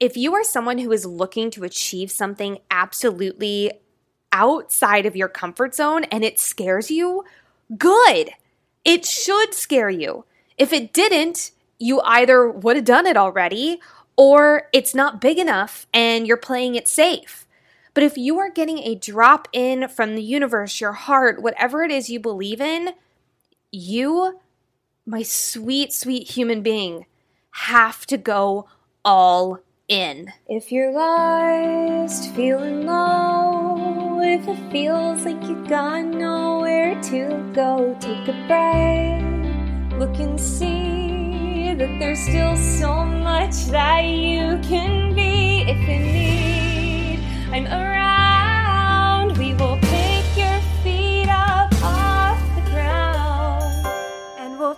if you are someone who is looking to achieve something absolutely outside of your comfort zone and it scares you, good. It should scare you. If it didn't, you either would have done it already or it's not big enough and you're playing it safe. But if you are getting a drop in from the universe, your heart, whatever it is you believe in, you, my sweet, sweet human being, have to go all in. If you're lost, feeling low, if it feels like you've got nowhere to go, take a breath, look and see that there's still so much that you can be if you need. I'm around,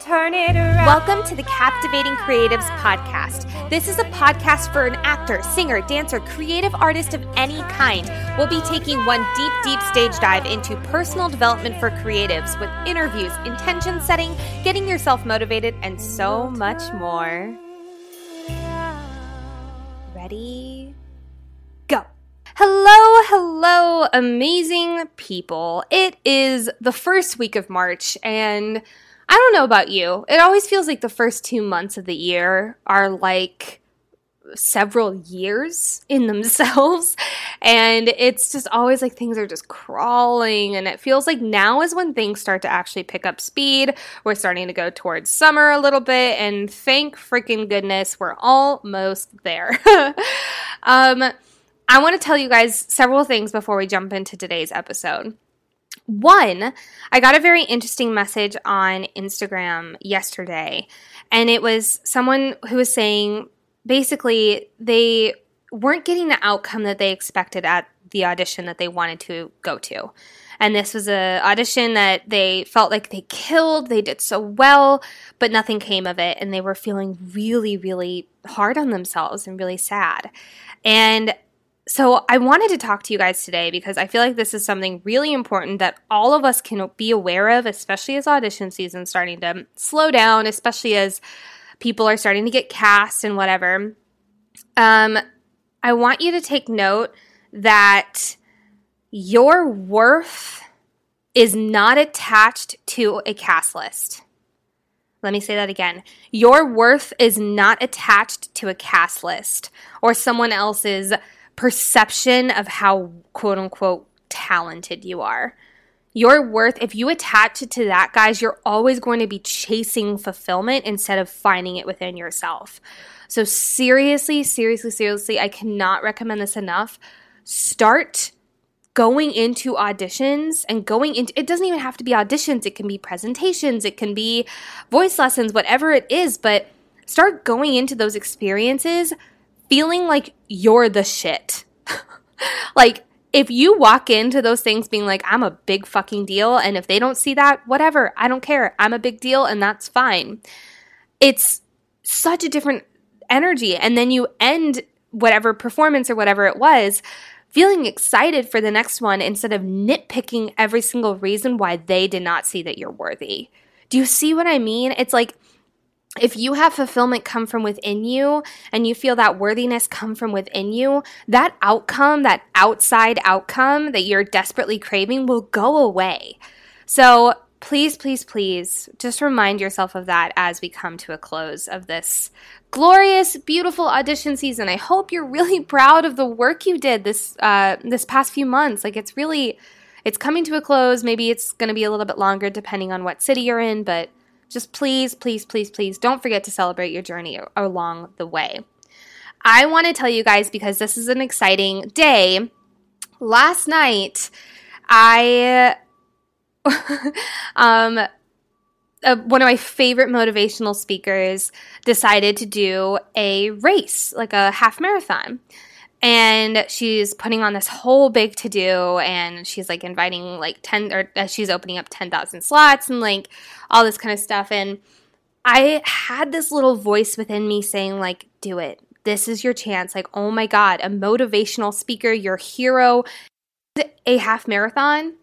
turn it around. Welcome to the Captivating Creatives Podcast. This is a podcast for an actor, singer, dancer, creative artist of any kind. We'll be taking one deep, deep stage dive into personal development for creatives with interviews, intention setting, getting yourself motivated, and so much more. Ready? Go. Hello, hello, amazing people. It is the first week of March, and I don't know about you. It always feels like the first two months of the year are like several years in themselves. And it's just always like things are just crawling. And it feels like now is when things start to actually pick up speed. We're starting to go towards summer a little bit. And thank freaking goodness we're almost there. um, I want to tell you guys several things before we jump into today's episode. One, I got a very interesting message on Instagram yesterday, and it was someone who was saying basically they weren't getting the outcome that they expected at the audition that they wanted to go to. And this was a audition that they felt like they killed, they did so well, but nothing came of it and they were feeling really really hard on themselves and really sad. And so, I wanted to talk to you guys today because I feel like this is something really important that all of us can be aware of, especially as audition season starting to slow down, especially as people are starting to get cast and whatever. Um, I want you to take note that your worth is not attached to a cast list. Let me say that again. Your worth is not attached to a cast list or someone else's perception of how quote unquote talented you are. Your worth, if you attach it to that, guys, you're always going to be chasing fulfillment instead of finding it within yourself. So, seriously, seriously, seriously, I cannot recommend this enough. Start going into auditions and going into it doesn't even have to be auditions, it can be presentations, it can be voice lessons, whatever it is, but start going into those experiences feeling like you're the shit. like, if you walk into those things being like, I'm a big fucking deal, and if they don't see that, whatever, I don't care. I'm a big deal, and that's fine. It's such a different energy. And then you end whatever performance or whatever it was feeling excited for the next one instead of nitpicking every single reason why they did not see that you're worthy. Do you see what I mean? It's like, if you have fulfillment come from within you and you feel that worthiness come from within you, that outcome, that outside outcome that you're desperately craving will go away. So please, please, please just remind yourself of that as we come to a close of this glorious, beautiful audition season. I hope you're really proud of the work you did this uh, this past few months. Like it's really, it's coming to a close. Maybe it's going to be a little bit longer depending on what city you're in, but just please, please, please, please don't forget to celebrate your journey along the way. I want to tell you guys because this is an exciting day. Last night, I um uh, one of my favorite motivational speakers decided to do a race, like a half marathon and she's putting on this whole big to do and she's like inviting like 10 or uh, she's opening up 10,000 slots and like all this kind of stuff. And I had this little voice within me saying like do it. This is your chance. Like oh my god a motivational speaker your hero a half marathon.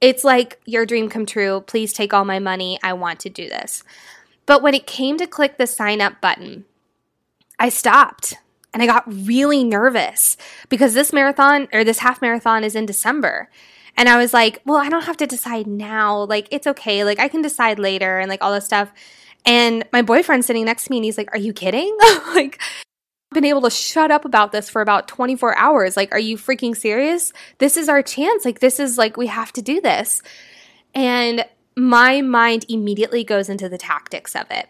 It's like your dream come true. Please take all my money. I want to do this. But when it came to click the sign up button I stopped And I got really nervous because this marathon or this half marathon is in December. And I was like, well, I don't have to decide now. Like, it's okay. Like, I can decide later and like all this stuff. And my boyfriend's sitting next to me and he's like, are you kidding? like, I've been able to shut up about this for about 24 hours. Like, are you freaking serious? This is our chance. Like, this is like, we have to do this. And my mind immediately goes into the tactics of it.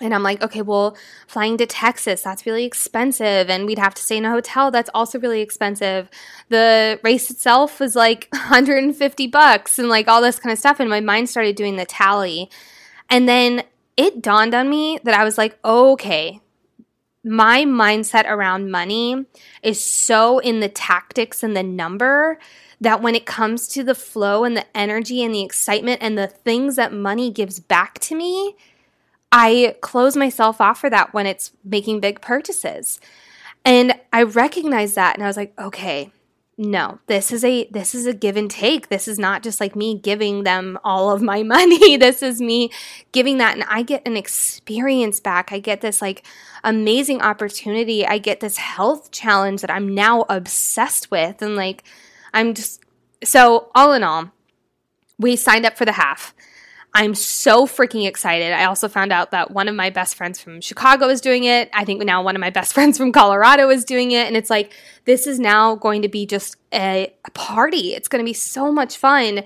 And I'm like, okay, well, flying to Texas, that's really expensive. And we'd have to stay in a hotel. That's also really expensive. The race itself was like 150 bucks and like all this kind of stuff. And my mind started doing the tally. And then it dawned on me that I was like, okay, my mindset around money is so in the tactics and the number that when it comes to the flow and the energy and the excitement and the things that money gives back to me, I close myself off for that when it's making big purchases. And I recognized that and I was like, okay, no this is a this is a give and take. This is not just like me giving them all of my money. This is me giving that. And i get an experience back. I get this like amazing opportunity. I get this health challenge that i'm now obsessed with. And like i'm just so all in all we signed up for the half I'm so freaking excited. I also found out that one of my best friends from Chicago is doing it. I think now one of my best friends from Colorado is doing it. And it's like, this is now going to be just a, a party. It's going to be so much fun.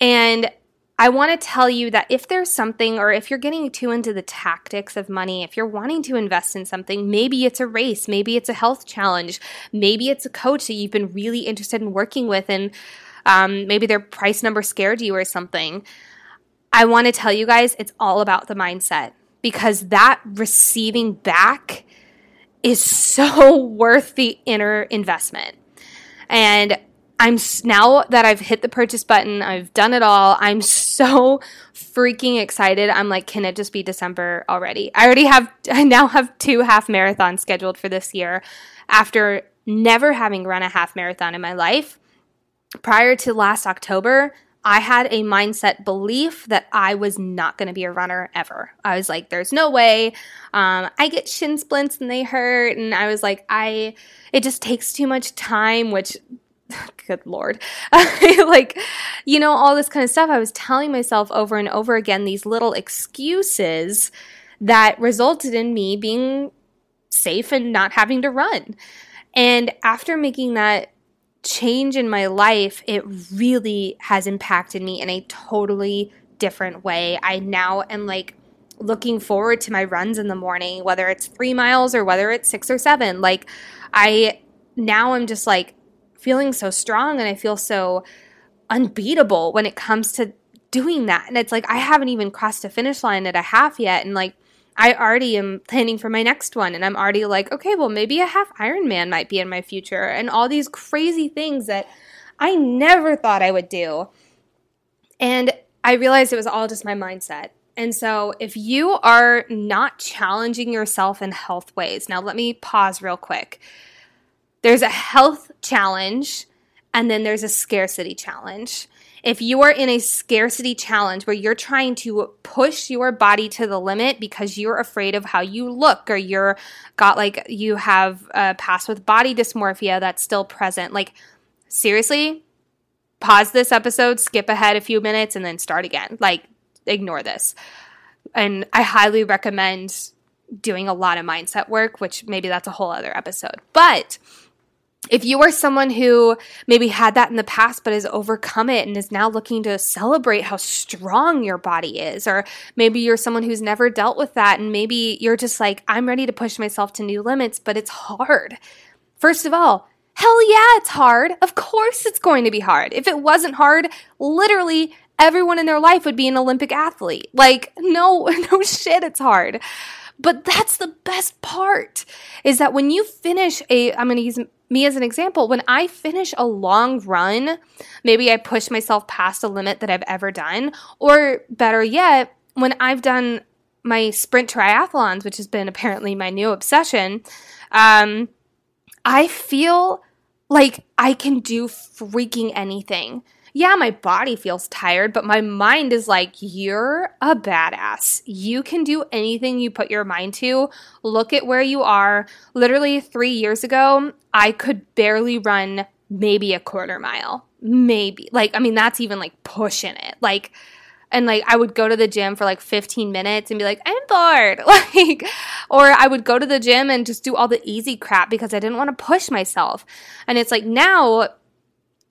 And I want to tell you that if there's something, or if you're getting too into the tactics of money, if you're wanting to invest in something, maybe it's a race, maybe it's a health challenge, maybe it's a coach that you've been really interested in working with, and um, maybe their price number scared you or something. I want to tell you guys it's all about the mindset because that receiving back is so worth the inner investment. And I'm now that I've hit the purchase button, I've done it all. I'm so freaking excited. I'm like, can it just be December already? I already have, I now have two half marathons scheduled for this year after never having run a half marathon in my life. Prior to last October, I had a mindset belief that I was not going to be a runner ever. I was like, there's no way. Um, I get shin splints and they hurt. And I was like, I, it just takes too much time, which, good Lord. like, you know, all this kind of stuff. I was telling myself over and over again these little excuses that resulted in me being safe and not having to run. And after making that change in my life, it really has impacted me in a totally different way. I now am like looking forward to my runs in the morning, whether it's three miles or whether it's six or seven. Like, I now I'm just like feeling so strong and I feel so unbeatable when it comes to doing that. And it's like I haven't even crossed a finish line at a half yet. And like, I already am planning for my next one and I'm already like, okay, well, maybe a half Ironman might be in my future and all these crazy things that I never thought I would do. And I realized it was all just my mindset. And so, if you are not challenging yourself in health ways, now let me pause real quick. There's a health challenge and then there's a scarcity challenge. If you are in a scarcity challenge where you're trying to push your body to the limit because you're afraid of how you look or you're got like you have uh, a past with body dysmorphia that's still present, like seriously, pause this episode, skip ahead a few minutes, and then start again. Like, ignore this. And I highly recommend doing a lot of mindset work, which maybe that's a whole other episode. But if you are someone who maybe had that in the past but has overcome it and is now looking to celebrate how strong your body is, or maybe you're someone who's never dealt with that and maybe you're just like, I'm ready to push myself to new limits, but it's hard. First of all, hell yeah, it's hard. Of course it's going to be hard. If it wasn't hard, literally everyone in their life would be an Olympic athlete. Like, no, no shit, it's hard. But that's the best part is that when you finish a, I'm going to use me as an example, when I finish a long run, maybe I push myself past a limit that I've ever done, or better yet, when I've done my sprint triathlons, which has been apparently my new obsession, um, I feel like I can do freaking anything yeah, my body feels tired, but my mind is like, you're a badass. You can do anything you put your mind to. Look at where you are. Literally three years ago, I could barely run maybe a quarter mile. Maybe. Like, I mean, that's even like pushing it. Like, and like I would go to the gym for like 15 minutes and be like, I'm bored. Like, or I would go to the gym and just do all the easy crap because I didn't want to push myself. And it's like now,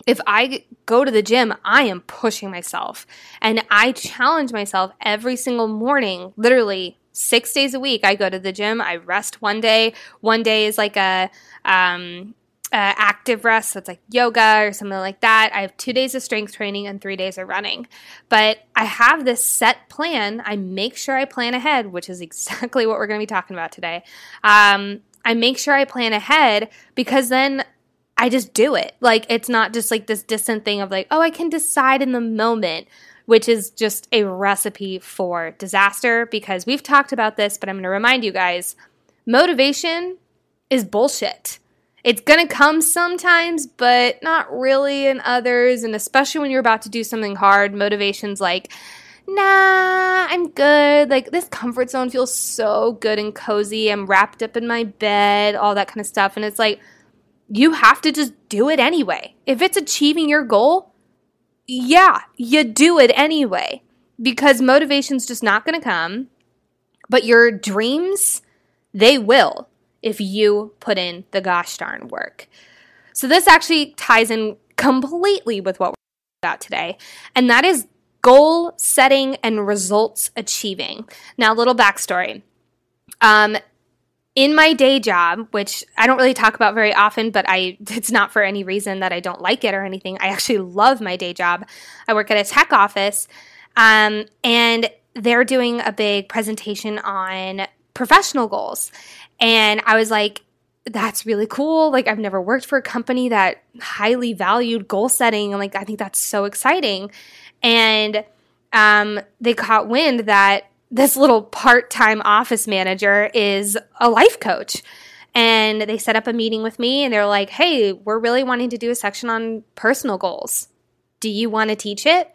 if I go to the gym, I am pushing myself and I challenge myself every single morning, literally six days a week. I go to the gym, I rest one day. One day is like a, um, active rest, so it's like yoga or something like that. I have two days of strength training and three days of running. But I have this set plan. I make sure I plan ahead, which is exactly what we're going to be talking about today. Um, I make sure I plan ahead because then I just do it. Like it's not just like this distant thing of like, oh, I can decide in the moment, which is just a recipe for disaster because we've talked about this, but I'm going to remind you guys motivation is bullshit it's going to come sometimes, but not really in others. And especially when you're about to do something hard, motivation's like, nah, I'm good. Like, this comfort zone feels so good and cozy. I'm wrapped up in my bed, all that kind of stuff. And it's like, you have to just do it anyway. If it's achieving your goal, yeah, you do it anyway because motivation's just not going to come. But your dreams, they will if you put in the gosh darn work. So, this actually ties in completely with what we're about today, and that is goal setting and results achieving. Now, a little backstory. Um, in my day job, which I don't really talk about very often, but I it's not for any reason that I don't like it or anything. I actually love my day job. I work at a tech office, um, and they're doing a big presentation on professional goals. And I was like, that's really cool. Like, I've never worked for a company that highly valued goal setting. And like, I think that's so exciting. And um, they caught wind that this little part time office manager is a life coach. And they set up a meeting with me and they're like, hey, we're really wanting to do a section on personal goals. Do you want to teach it?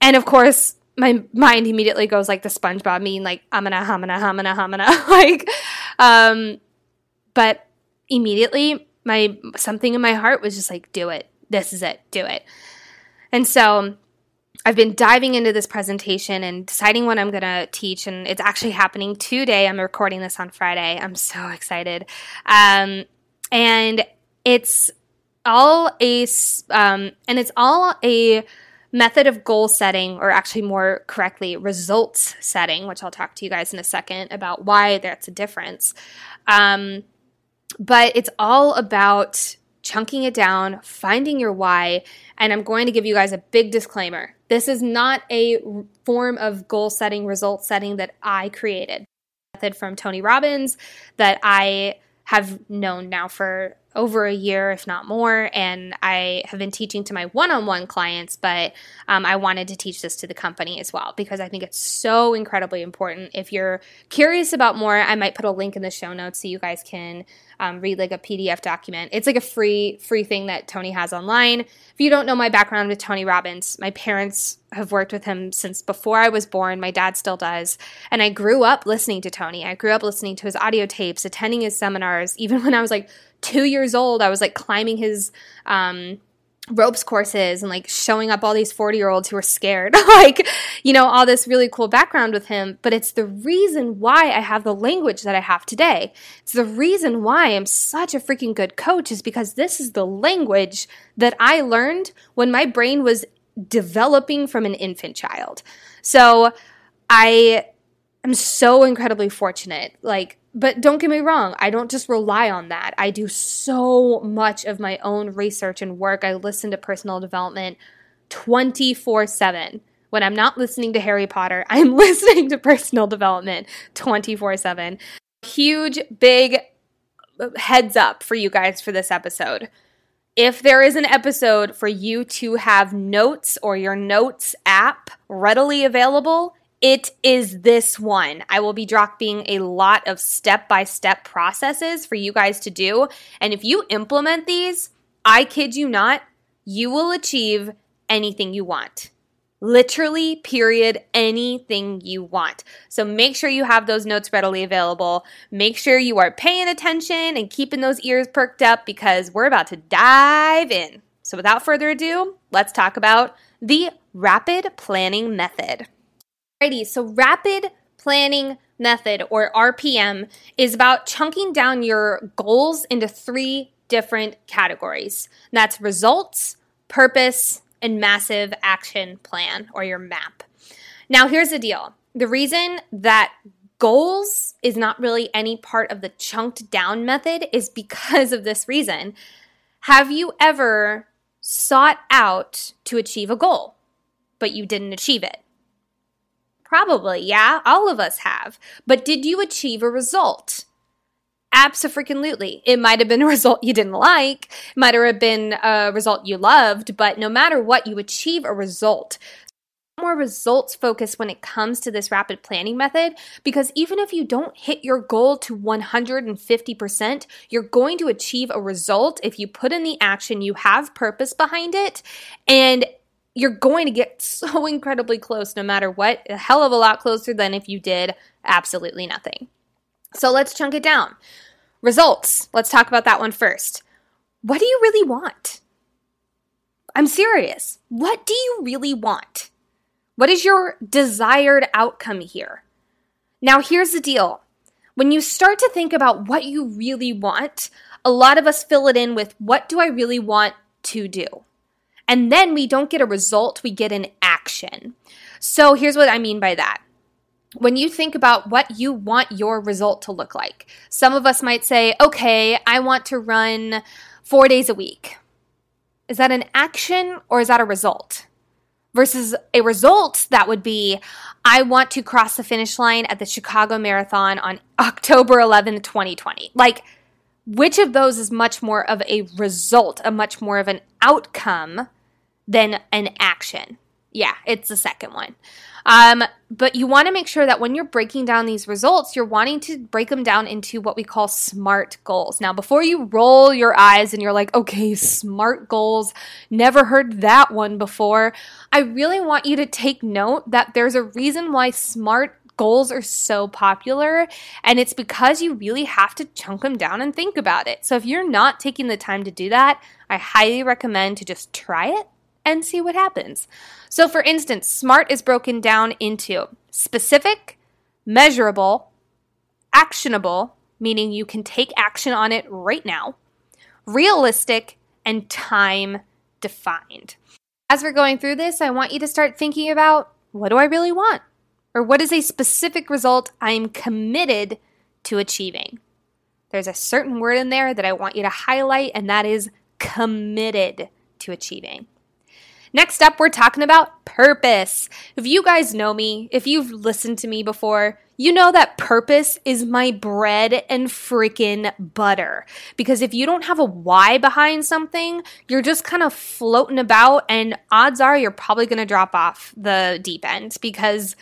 And of course, my mind immediately goes like the SpongeBob mean, like I'm gonna, I'm gonna, I'm gonna, I'm gonna, like, um, but immediately my something in my heart was just like, do it. This is it. Do it. And so I've been diving into this presentation and deciding what I'm going to teach, and it's actually happening today. I'm recording this on Friday. I'm so excited. Um, and it's all a, um, and it's all a, method of goal setting, or actually more correctly, results setting, which I'll talk to you guys in a second about why that's a difference. Um, but it's all about chunking it down, finding your why, and I'm going to give you guys a big disclaimer. This is not a form of goal setting, result setting that I created. Method from Tony Robbins that I have known now for over a year, if not more. And I have been teaching to my one on one clients, but um, I wanted to teach this to the company as well because I think it's so incredibly important. If you're curious about more, I might put a link in the show notes so you guys can um, read like a PDF document. It's like a free free thing that Tony has online. If you don't know my background with Tony Robbins, my parents have worked with him since before I was born. My dad still does. And I grew up listening to Tony. I grew up listening to his audio tapes, attending his seminars. Even when I was like two years old, I was like climbing his um, ropes courses and like showing up all these 40 year olds who were scared. like, you know, all this really cool background with him. But it's the reason why I have the language that I have today. It's the reason why I'm such a freaking good coach is because this is the language that I learned when my brain was developing from an infant child. So I am so incredibly fortunate. Like, but don't get me wrong, I don't just rely on that. I do so much of my own research and work. I listen to personal development 24 7. When I'm not listening to Harry Potter, I'm listening to personal development 24 7. Huge, big uh, heads up for you guys for this episode. If there is an episode for you to have notes or your notes app readily available, it is this one. I will be dropping a lot of step by step processes for you guys to do. And if you implement these, I kid you not, you will achieve anything you want. Literally, period, anything you want. So make sure you have those notes readily available. Make sure you are paying attention and keeping those ears perked up because we're about to dive in. So without further ado, let's talk about the rapid planning method. Alrighty, so rapid planning method or RPM is about chunking down your goals into three different categories. That's results, purpose, and massive action plan or your map. Now, here's the deal the reason that goals is not really any part of the chunked down method is because of this reason. Have you ever sought out to achieve a goal, but you didn't achieve it? Probably, yeah, all of us have. But did you achieve a result? Absolutely. It might have been a result you didn't like, might have been a result you loved, but no matter what, you achieve a result. More results focused when it comes to this rapid planning method because even if you don't hit your goal to 150%, you're going to achieve a result if you put in the action, you have purpose behind it, and you're going to get so incredibly close no matter what, a hell of a lot closer than if you did absolutely nothing. So let's chunk it down. Results. Let's talk about that one first. What do you really want? I'm serious. What do you really want? What is your desired outcome here? Now, here's the deal. When you start to think about what you really want, a lot of us fill it in with what do I really want to do? And then we don't get a result, we get an action. So here's what I mean by that when you think about what you want your result to look like, some of us might say, okay, I want to run four days a week. Is that an action or is that a result? Versus a result that would be, I want to cross the finish line at the Chicago Marathon on October 11th, 2020. Like, which of those is much more of a result, a much more of an outcome than an action? Yeah, it's the second one. Um, but you want to make sure that when you're breaking down these results, you're wanting to break them down into what we call SMART goals. Now, before you roll your eyes and you're like, okay, SMART goals, never heard that one before, I really want you to take note that there's a reason why SMART goals are so popular and it's because you really have to chunk them down and think about it. So if you're not taking the time to do that, I highly recommend to just try it and see what happens. So, for instance, SMART is broken down into specific, measurable, actionable, meaning you can take action on it right now, realistic, and time defined. As we're going through this, I want you to start thinking about what do I really want? Or what is a specific result I'm committed to achieving? There's a certain word in there that I want you to highlight, and that is committed to achieving. Next up, we're talking about purpose. If you guys know me, if you've listened to me before, you know that purpose is my bread and freaking butter. Because if you don't have a why behind something, you're just kind of floating about, and odds are you're probably going to drop off the deep end because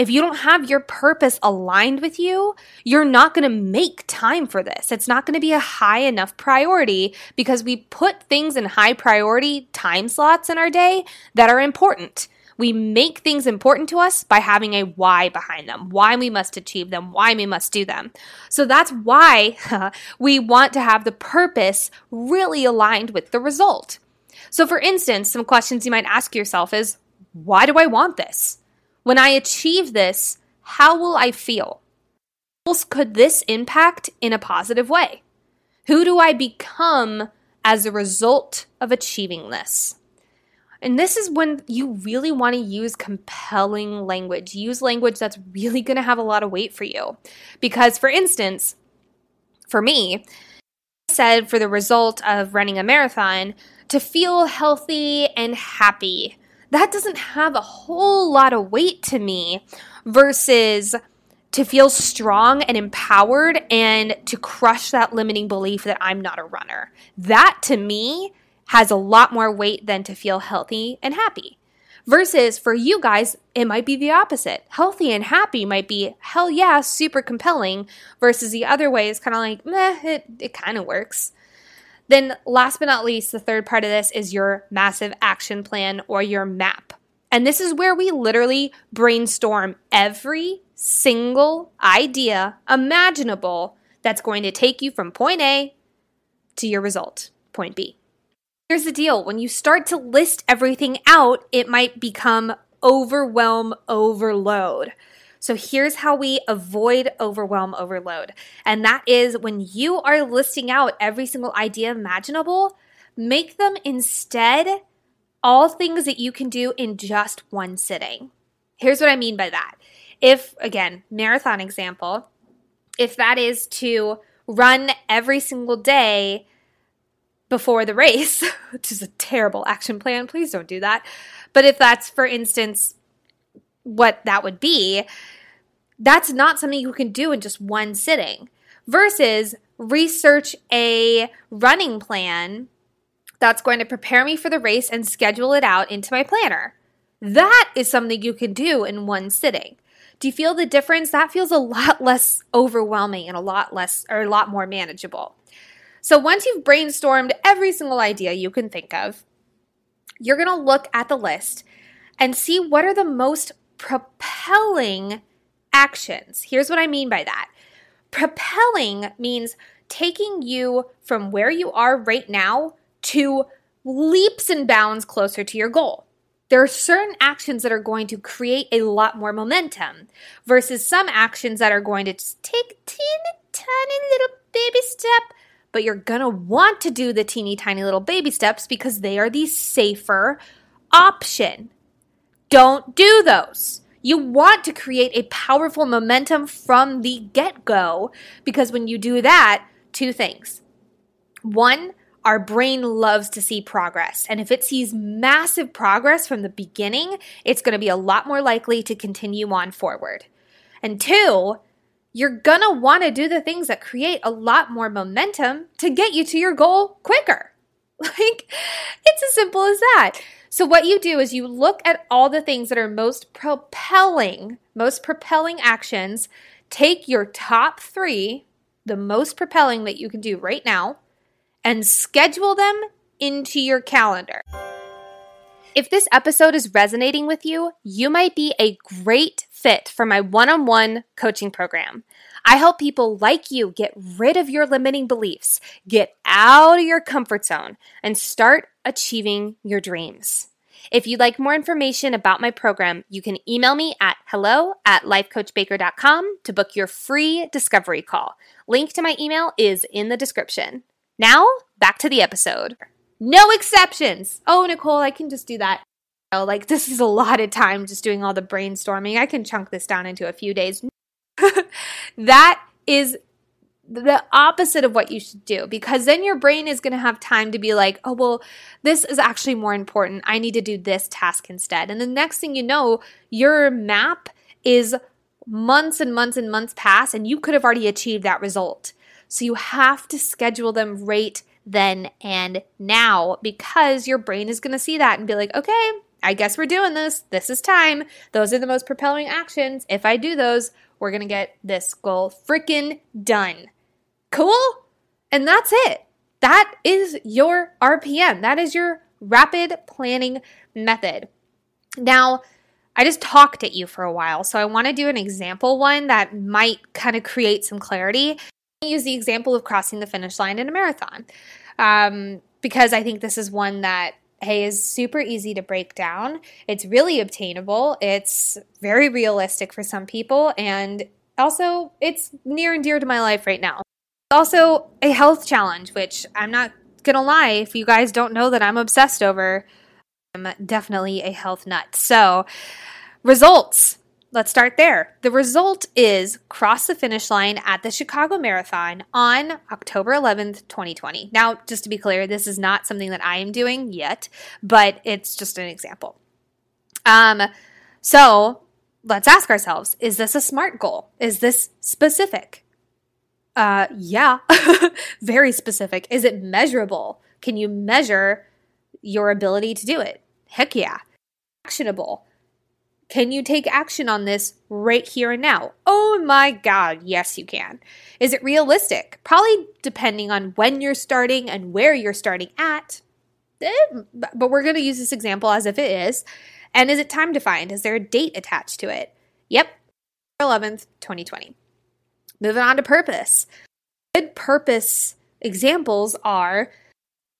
if you don't have your purpose aligned with you, you're not going to make time for this. It's not going to be a high enough priority because we put things in high priority time slots in our day that are important. We make things important to us by having a why behind them, why we must achieve them, why we must do them. So that's why we want to have the purpose really aligned with the result. So, for instance, some questions you might ask yourself is why do I want this? When I achieve this, how will I feel? How else could this impact in a positive way? Who do I become as a result of achieving this? And this is when you really want to use compelling language. Use language that's really going to have a lot of weight for you. Because, for instance, for me, I said for the result of running a marathon to feel healthy and happy that doesn't have a whole lot of weight to me versus to feel strong and empowered and to crush that limiting belief that I'm not a runner. That to me has a lot more weight than to feel healthy and happy. Versus for you guys, it might be the opposite. Healthy and happy might be hell yeah, super compelling, versus the other way is kind of like, meh, it, it kind of works. Then, last but not least, the third part of this is your massive action plan or your map. And this is where we literally brainstorm every single idea imaginable that's going to take you from point A to your result, point B. Here's the deal when you start to list everything out, it might become overwhelm overload. So here's how we avoid overwhelm overload. And that is when you are listing out every single idea imaginable, make them instead all things that you can do in just one sitting. Here's what I mean by that. If, again, marathon example, if that is to run every single day before the race, which is a terrible action plan, please don't do that. But if that's, for instance, what that would be, that's not something you can do in just one sitting versus research a running plan that's going to prepare me for the race and schedule it out into my planner. That is something you can do in one sitting. Do you feel the difference? That feels a lot less overwhelming and a lot less or a lot more manageable. So once you've brainstormed every single idea you can think of, you're going to look at the list and see what are the most propelling actions. Here's what I mean by that. Propelling means taking you from where you are right now to leaps and bounds closer to your goal. There are certain actions that are going to create a lot more momentum versus some actions that are going to just take teeny tiny little baby step, but you're going to want to do the teeny tiny little baby steps because they are the safer option. Don't do those. You want to create a powerful momentum from the get go because when you do that, two things. One, our brain loves to see progress. And if it sees massive progress from the beginning, it's going to be a lot more likely to continue on forward. And two, you're going to want to do the things that create a lot more momentum to get you to your goal quicker. Like, it's as simple as that. So, what you do is you look at all the things that are most propelling, most propelling actions, take your top three, the most propelling that you can do right now, and schedule them into your calendar. If this episode is resonating with you, you might be a great fit for my one on one coaching program. I help people like you get rid of your limiting beliefs, get out of your comfort zone, and start achieving your dreams. If you'd like more information about my program, you can email me at hello at lifecoachbaker.com to book your free discovery call. Link to my email is in the description. Now, back to the episode. No exceptions. Oh, Nicole, I can just do that. Oh, like this is a lot of time just doing all the brainstorming. I can chunk this down into a few days. that is the opposite of what you should do because then your brain is going to have time to be like, oh, well, this is actually more important. I need to do this task instead. And the next thing you know, your map is months and months and months past, and you could have already achieved that result. So you have to schedule them right then and now because your brain is going to see that and be like, okay, I guess we're doing this. This is time. Those are the most propelling actions. If I do those, we're going to get this goal freaking done. Cool? And that's it. That is your RPM. That is your rapid planning method. Now, I just talked at you for a while, so I want to do an example one that might kind of create some clarity I use the example of crossing the finish line in a marathon um, because I think this is one that hey is super easy to break down. It's really obtainable. It's very realistic for some people, and also it's near and dear to my life right now. It's also, a health challenge, which I'm not gonna lie, if you guys don't know that I'm obsessed over, I'm definitely a health nut. So, results. Let's start there. The result is cross the finish line at the Chicago Marathon on October 11th, 2020. Now, just to be clear, this is not something that I am doing yet, but it's just an example. Um, so let's ask ourselves is this a smart goal? Is this specific? Uh, yeah, very specific. Is it measurable? Can you measure your ability to do it? Heck yeah. Actionable Can you take action on this right here and now? Oh my God, yes, you can. Is it realistic? Probably depending on when you're starting and where you're starting at. Eh, but we're going to use this example as if it is. And is it time defined? Is there a date attached to it? Yep, 11th, 2020. Moving on to purpose. Good purpose examples are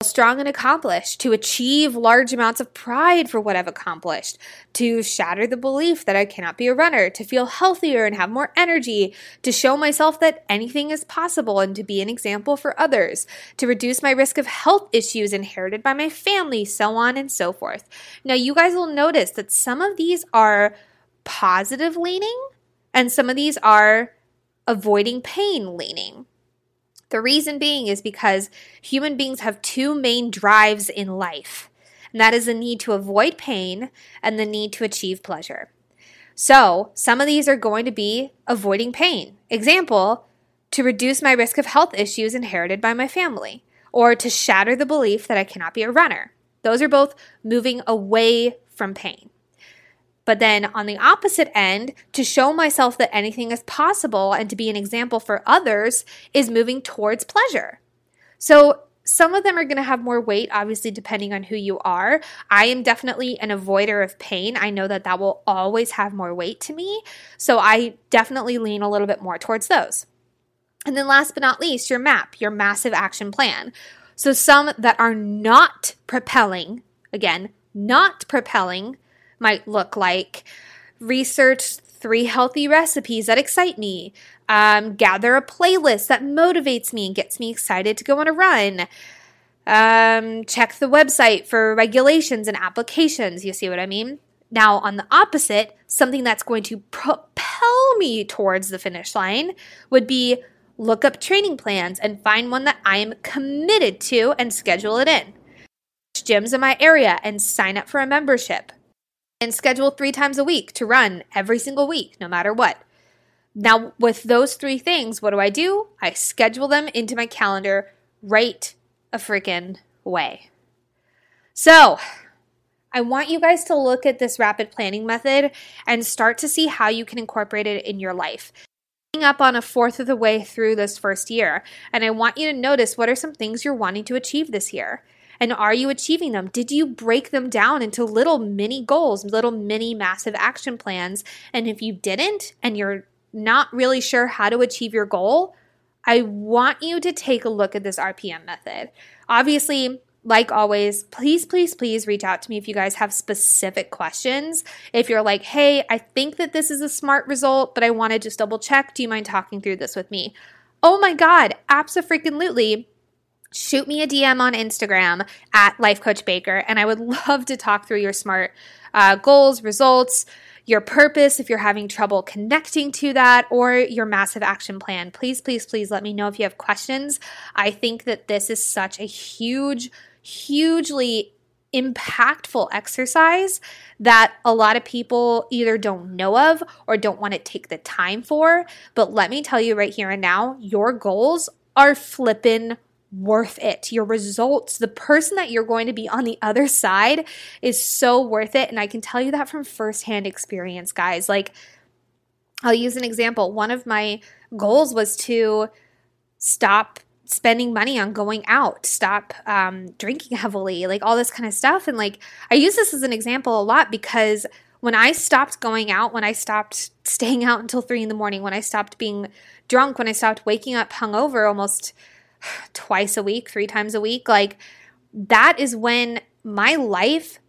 strong and accomplished, to achieve large amounts of pride for what I've accomplished, to shatter the belief that I cannot be a runner, to feel healthier and have more energy, to show myself that anything is possible and to be an example for others, to reduce my risk of health issues inherited by my family, so on and so forth. Now, you guys will notice that some of these are positive leaning and some of these are avoiding pain leaning. The reason being is because human beings have two main drives in life, and that is the need to avoid pain and the need to achieve pleasure. So, some of these are going to be avoiding pain. Example, to reduce my risk of health issues inherited by my family, or to shatter the belief that I cannot be a runner. Those are both moving away from pain. But then on the opposite end, to show myself that anything is possible and to be an example for others is moving towards pleasure. So some of them are going to have more weight, obviously, depending on who you are. I am definitely an avoider of pain. I know that that will always have more weight to me. So I definitely lean a little bit more towards those. And then last but not least, your map, your massive action plan. So some that are not propelling, again, not propelling might look like. Research three healthy recipes that excite me. Um, gather a playlist that motivates me and gets me excited to go on a run. Um, check the website for regulations and applications. You see what I mean? Now, on the opposite, something that's going to propel me towards the finish line would be look up training plans and find one that I am committed to and schedule it in. Gyms in my area and sign up for a membership and schedule three times a week to run every single week, no matter what. Now, with those three things, what do I do? I schedule them into my calendar right a freaking way. So, I want you guys to look at this rapid planning method and start to see how you can incorporate it in your life. Up on a fourth of the way through this first year, and I want you to notice what are some things you're wanting to achieve this year. And are you achieving them? Did you break them down into little mini goals, little mini massive action plans? And if you didn't, and you're not really sure how to achieve your goal, I want you to take a look at this RPM method. Obviously, like always, please, please, please reach out to me if you guys have specific questions. If you're like, hey, I think that this is a smart result, but I want to just double check, do you mind talking through this with me? Oh my God, absolutely shoot me a DM on Instagram at Life Coach Baker, and I would love to talk through your smart uh, goals, results, your purpose if you're having trouble connecting to that, or your massive action plan. Please, please, please let me know if you have questions. I think that this is such a huge, hugely impactful exercise that a lot of people either don't know of or don't want to take the time for. But let me tell you right here and now, your goals are flippin' worth it. Your results, the person that you're going to be on the other side is so worth it. And I can tell you that from firsthand experience, guys. Like, I'll use an example. One of my goals was to stop spending money on going out, stop um, drinking heavily, like all this kind of stuff. And like, I use this as an example a lot because when I stopped going out, when I stopped staying out until three in the morning, when I stopped being drunk, when I stopped waking up hungover almost twice a week, three times a week, like that is when my life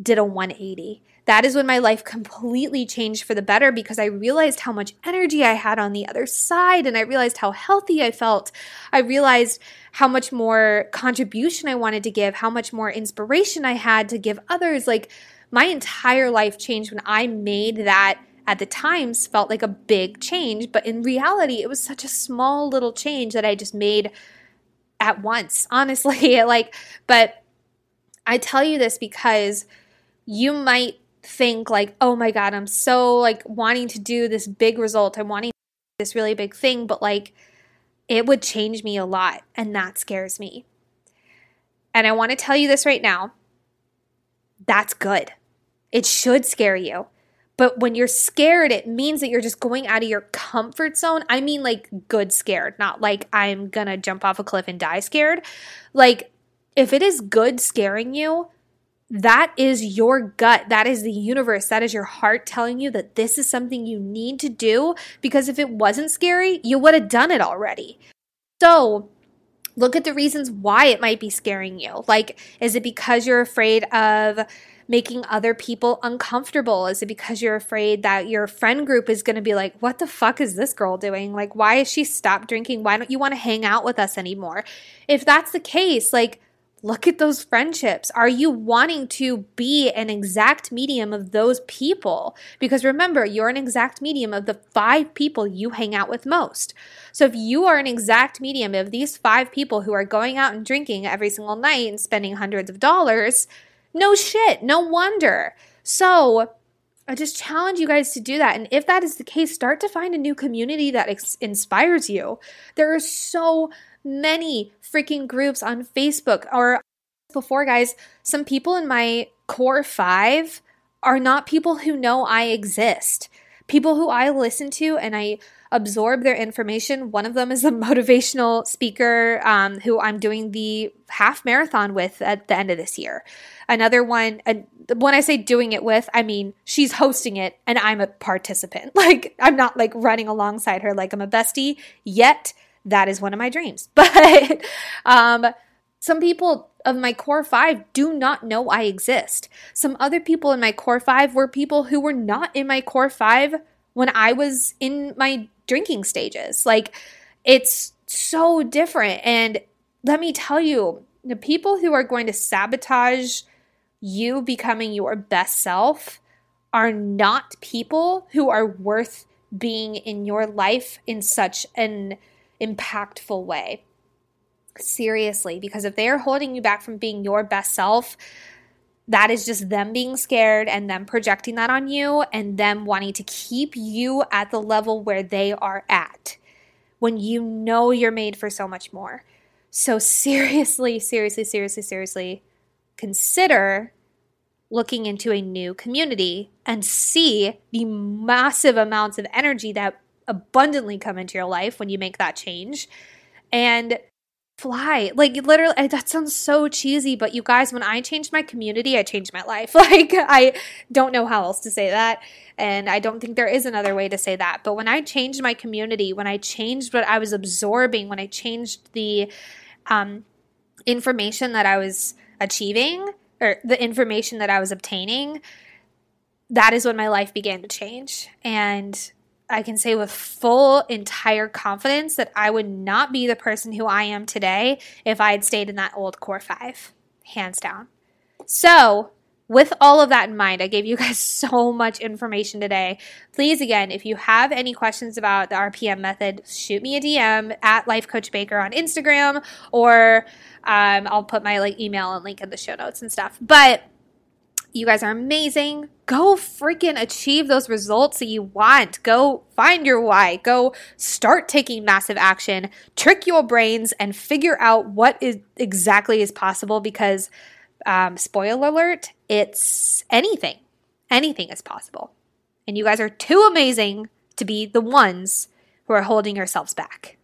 did a 180. That is when my life completely changed for the better because I realized how much energy I had on the other side and I realized how healthy I felt. I realized how much more contribution I wanted to give, how much more inspiration I had to give others. Like my entire life changed when I made that at the times felt like a big change, but in reality, it was such a small little change that I just made at once, honestly. like, but I tell you this because you might think like, oh my God, I'm so like wanting to do this big result. I'm wanting this really big thing, but like it would change me a lot. And that scares me. And I want to tell you this right now. That's good. It should scare you But when you're scared, it means that you're just going out of your comfort zone. I mean, like good scared, not like I'm gonna jump off a cliff and die scared. Like, if it is good scaring you, that is your gut. That is the universe. That is your heart telling you that this is something you need to do because if it wasn't scary, you would have done it already. So, look at the reasons why it might be scaring you. Like, is it because you're afraid of making other people uncomfortable? Is it because you're afraid that your friend group is going to be like, what the fuck is this girl doing? Like, why has she stopped drinking? Why don't you want to hang out with us anymore? If that's the case, like, look at those friendships. Are you wanting to be an exact medium of those people? Because remember, you're an exact medium of the five people you hang out with most. So if you are an exact medium of these five people who are going out and drinking every single night and spending hundreds of dollars, no shit, no wonder. So I just challenge you guys to do that. And if that is the case, start to find a new community that ex- inspires you. There are so many freaking groups on Facebook or before, guys, some people in my core five are not people who know I exist. People who I listen to and I absorb their information. One of them is a motivational speaker um, who I'm doing the half marathon with at the end of this year. Another one, uh, when I say doing it with, I mean she's hosting it and I'm a participant. Like I'm not like running alongside her like I'm a bestie yet that is one of my dreams. But um, some people of my core five do not know I exist. Some other people in my core five were people who were not in my core five when I was in my drinking stages. Like, it's so different. And let me tell you, the people who are going to sabotage you becoming your best self are not people who are worth being in your life in such an impactful way. Seriously, because if they are holding you back from being your best self, that is just them being scared and them projecting that on you and them wanting to keep you at the level where they are at when you know you're made for so much more. So, seriously, seriously, seriously, seriously, consider looking into a new community and see the massive amounts of energy that abundantly come into your life when you make that change and fly. Like literally that sounds so cheesy, but you guys when I changed my community, I changed my life. Like I don't know how else to say that and I don't think there is another way to say that. But when I changed my community, when I changed what I was absorbing, when I changed the um information that I was achieving or the information that I was obtaining, that is when my life began to change. And I can say with full entire confidence that I would not be the person who I am today if I had stayed in that old core five, hands down. So, with all of that in mind, I gave you guys so much information today. Please, again, if you have any questions about the RPM method, shoot me a DM at Life Coach Baker on Instagram, or um, I'll put my like email and link in the show notes and stuff. But you guys are amazing. Go freaking achieve those results that you want. Go find your why. Go start taking massive action. Trick your brains and figure out what is exactly is possible because um, spoiler alert, it's anything. Anything is possible. And you guys are too amazing to be the ones who are holding yourselves back.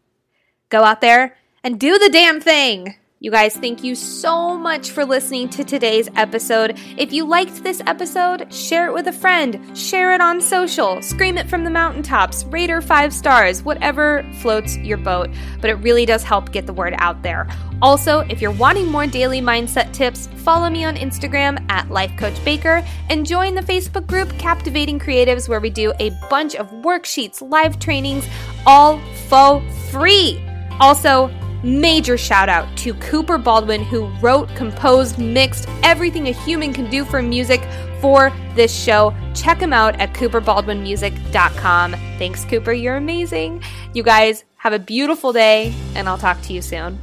Go out there and do the damn thing. You guys, thank you so much for listening to today's episode. If you liked this episode, share it with a friend, share it on social, scream it from the mountaintops, rate her five stars, whatever floats your boat. But it really does help get the word out there. Also, if you're wanting more daily mindset tips, follow me on Instagram at Life Coach Baker and join the Facebook group Captivating Creatives, where we do a bunch of worksheets, live trainings, all for free. Also, Major shout out to Cooper Baldwin, who wrote, composed, mixed everything a human can do for music for this show. Check him out at cooperbaldwinmusic.com. Thanks, Cooper. You're amazing. You guys have a beautiful day, and I'll talk to you soon.